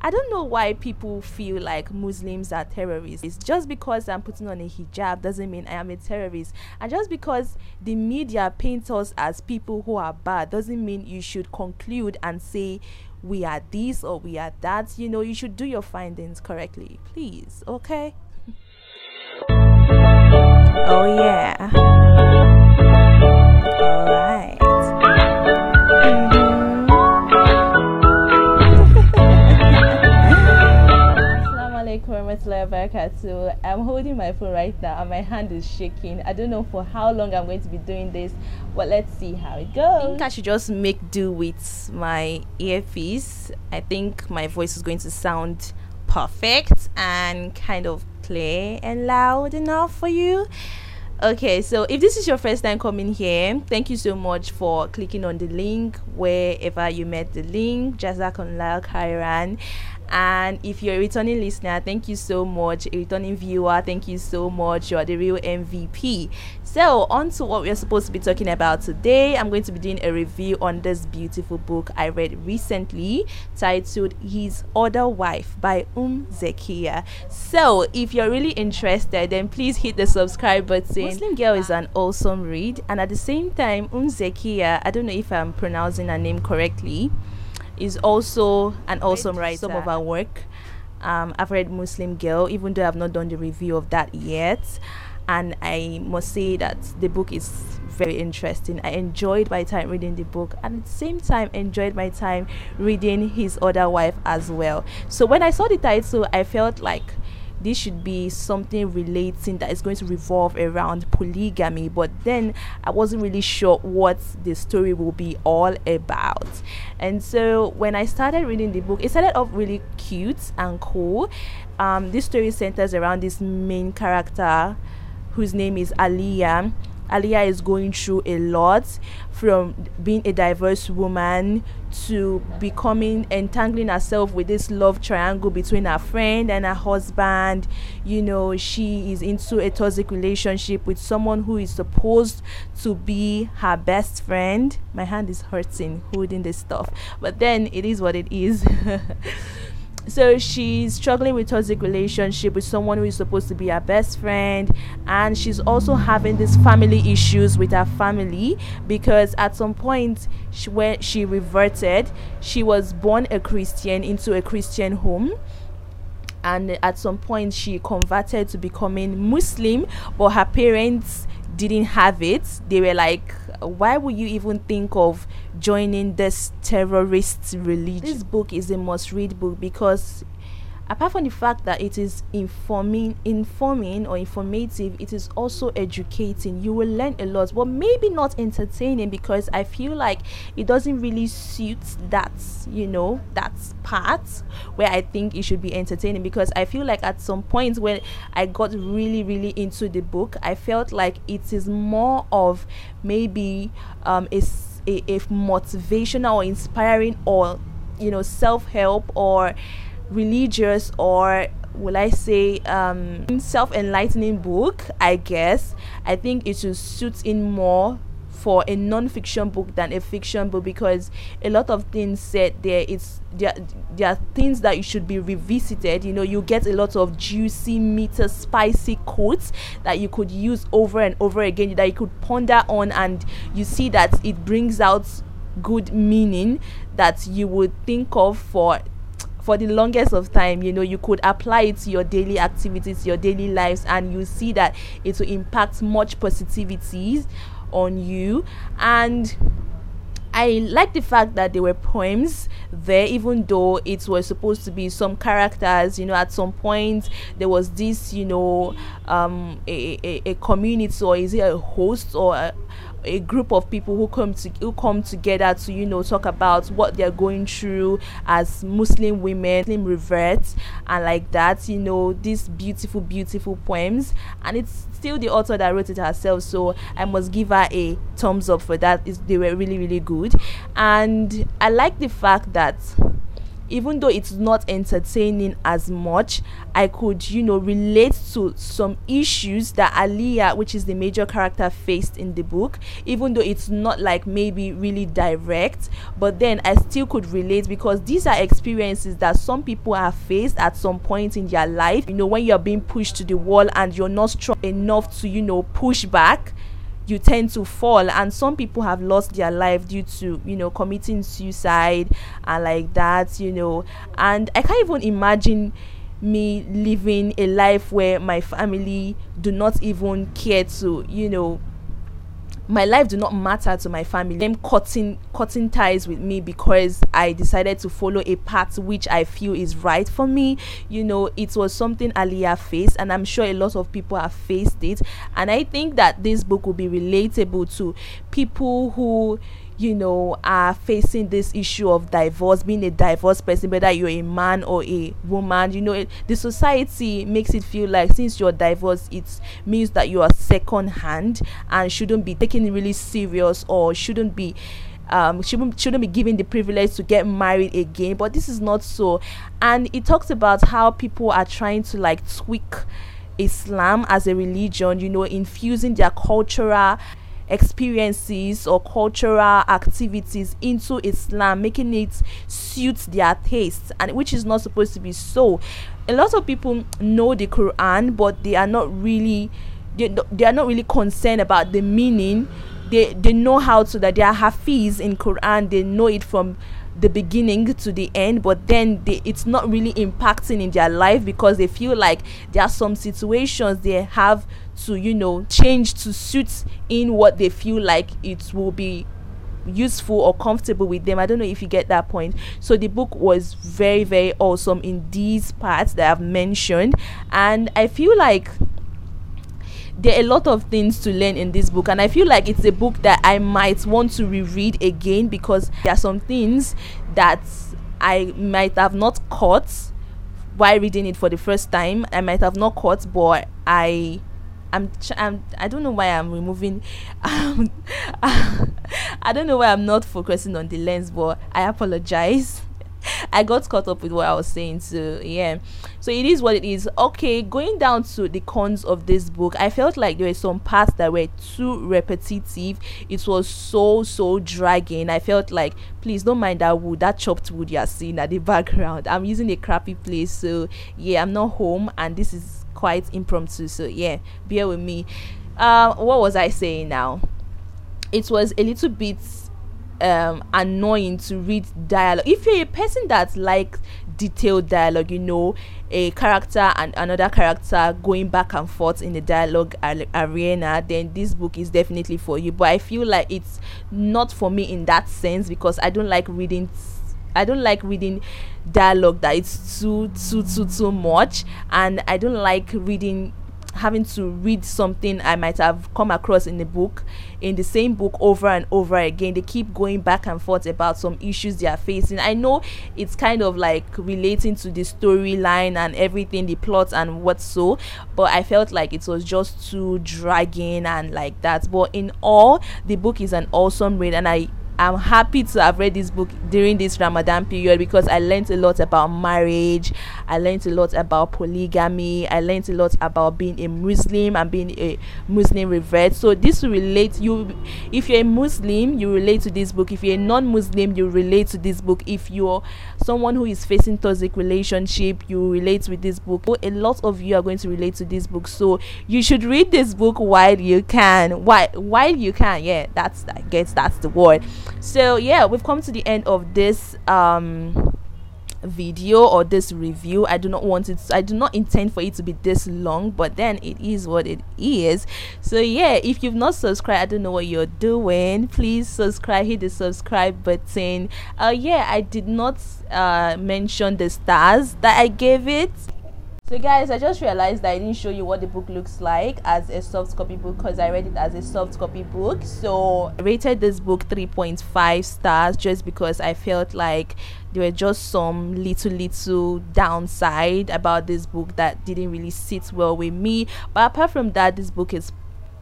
I don't know why people feel like Muslims are terrorists. Just because I'm putting on a hijab doesn't mean I am a terrorist. And just because the media paints us as people who are bad doesn't mean you should conclude and say we are this or we are that. You know, you should do your findings correctly, please. Okay? oh, yeah. I'm holding my phone right now and my hand is shaking. I don't know for how long I'm going to be doing this, but let's see how it goes. I think I should just make do with my earpiece. I think my voice is going to sound perfect and kind of clear and loud enough for you. Okay, so if this is your first time coming here, thank you so much for clicking on the link wherever you met the link. Jazakallah Khairan. And if you're a returning listener, thank you so much. A returning viewer, thank you so much. You're the real MVP. So, on to what we're supposed to be talking about today. I'm going to be doing a review on this beautiful book I read recently titled His Other Wife by Um Zekia. So, if you're really interested, then please hit the subscribe button. Muslim Girl is an awesome read, and at the same time, Um Zekia, I don't know if I'm pronouncing her name correctly is also an awesome writer. Some of our work. Um, I've read Muslim Girl, even though I've not done the review of that yet. And I must say that the book is very interesting. I enjoyed my time reading the book and at the same time enjoyed my time reading his other wife as well. So when I saw the title, I felt like this should be something relating that is going to revolve around polygamy. But then i wasn't really sure what the story will be all about. And so when i started reading the book it started off really cute and cool. Um, this story centers around this main character whose name is aliyah Aliyah is going through a lot from being a diverse woman to becoming entangling herself with this love triangle between her friend and her husband. You know, she is into a toxic relationship with someone who is supposed to be her best friend. My hand is hurting holding this stuff, but then it is what it is. so she's struggling with toxic relationship with someone who is supposed to be her best friend and she's also having these family issues with her family because at some point she, when she reverted she was born a christian into a christian home. And at some point she converted to becoming muslim but her parents didn't have it. They were like why would you even think of joining this terrorist religion. This book is a must read book because apart from the fact that it is informing informing or informative it is also educating. You will learn a lot but maybe not entertaining because i feel like it doesn't really suit that you know that part where i think it should be entertaining because i feel like at some point when i got really really into the book i felt like it is more of maybe um a, a, a motivational or inspiring or you know self-help or religious or will I say um, self-enlightening book, I guess, I think it should suit in more for a non-fiction book than a fiction book because a lot of things said there it's there, there are things that you should be revisited. You know you get a lot of juicy meaty spicy quotes that you could use over and over again that you could ponder on and you see that it brings out good meaning that you would think of for for the longest of time. You know you could apply it to your daily activities your daily lives and you see that it will impact much positivities on you and I like the fact that there were poems there, even though it was supposed to be some characters. You know, at some point there was this, you know, um, a, a, a community or is it a host or a, a group of people who come to who come together to you know talk about what they're going through as Muslim women, Muslim reverts, and like that. You know these beautiful, beautiful poems, and it's still the author that wrote it herself. So I must give her a thumbs up for that. It's, they were really, really good, and I like the fact that even though it's not entertaining as much i could you know relate to some issues that aliyah which is the major character faced in the book even though it's not like maybe really direct. But then i still could relate because these are experiences that some people have faced at some point in their life. You know when you're being pushed to the wall and you're not strong enough to you know push back you tend to fall and some people have lost their life due to you know committing suicide and like that you know. And i can't even imagine me living a life where my family do not even care to you know my life do not matter to my family. Them cutting cutting ties with me because i decided to follow a path which i feel is right for me. You know it was something aliyah faced and i'm sure a lot of people have faced it. And i think that this book will be relatable to people who you know are facing this issue of divorce being a divorced person whether you're a man or a woman you know it, the society makes it feel like since you're divorced it means that you are second hand and shouldn't be taken really serious or shouldn't be um, shouldn't, shouldn't be given the privilege to get married again. But this is not so. And it talks about how people are trying to like tweak islam as a religion you know infusing their cultural experiences or cultural activities into Islam, making it suit their tastes, and which is not supposed to be so. A lot of people know the Quran, but they are not really they, they are not really concerned about the meaning. They they know how to that they are hafiz in Quran. They know it from the beginning to the end but then they, it's not really impacting in their life because they feel like there are some situations they have to you know change to suit in what they feel like it will be useful or comfortable with them. I don't know if you get that point. So the book was very, very awesome in these parts that I've mentioned, and I feel like there are a lot of things to learn in this book, and I feel like it's a book that I might want to reread again because there are some things that I might have not caught while reading it for the first time. I might have not caught, but I I'm, ch- I'm I don't know why I'm removing um, I don't know why I'm not focusing on the lens but I apologize I got caught up with what I was saying so yeah so it is what it is okay going down to the cons of this book I felt like there were some parts that were too repetitive it was so so dragging I felt like please don't mind that wood that chopped wood you're seeing at the background I'm using a crappy place so yeah I'm not home and this is quite impromptu. So yeah, bear with me. Uh, what was I saying now? It was a little bit um, annoying to read dialogue. If you're a person that likes detailed dialogue, you know, a character and another character going back and forth in the dialogue arena, then this book is definitely for you. But I feel like it's not for me in that sense because I don't like reading I don't like reading dialogue that is too too too too much and I don't like reading having to read something I might have come across in the book in the same book over and over again. They keep going back and forth about some issues they are facing. I know it's kind of like relating to the storyline and everything, the plot and what so, but I felt like it was just too dragging and like that. But in all, the book is an awesome read and I I'm happy to have read this book during this Ramadan period because I learned a lot about marriage. I learned a lot about polygamy. I learned a lot about being a Muslim and being a Muslim revert. So this will relate you if you're a Muslim, you relate to this book. If you're a non-Muslim, you relate to this book. If you're someone who is facing toxic relationship, you relate with this book. A lot of you are going to relate to this book. So you should read this book while you can. While while you can. Yeah, that's I guess that's the word so yeah we've come to the end of this um video or this review. I do not want it i do not intend for it to be this long but then it is what it is. So yeah if you've not subscribed i don't know what you're doing. Please subscribe hit the subscribe button. Uh yeah i did not uh mention the stars that i gave it so guys i just realized that i didn't show you what the book looks like as a soft copy book because i read it as a soft copy book. So i rated this book 3.5 stars just because i felt like there were just some little little downside about this book that didn't really sit well with me. But apart from that this book is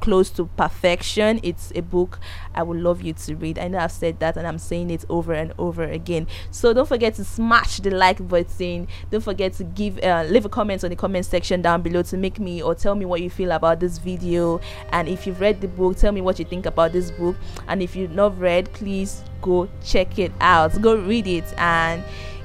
close to perfection. It's a book I would love you to read. I know I've said that and I'm saying it over and over again. So don't forget to smash the like button. Don't forget to give uh, leave a comment on the comment section down below to make me or tell me what you feel about this video. And if you've read the book, tell me what you think about this book. And if you've not read, please go check it out. Go read it and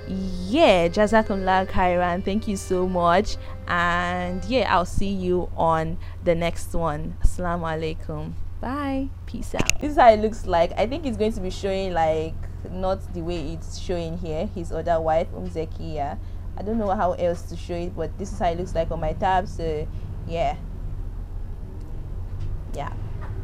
yeah jazakumullah khairan. Thank you so much. And yeah i'll see you on the next one. Assalamu alaikum. Bye. Peace out. This is how it looks like. I think it's going to be showing like not the way it's showing here. His other wife umzekia i don't know how else to show it but this is how it looks like on my tab so yeah. Yeah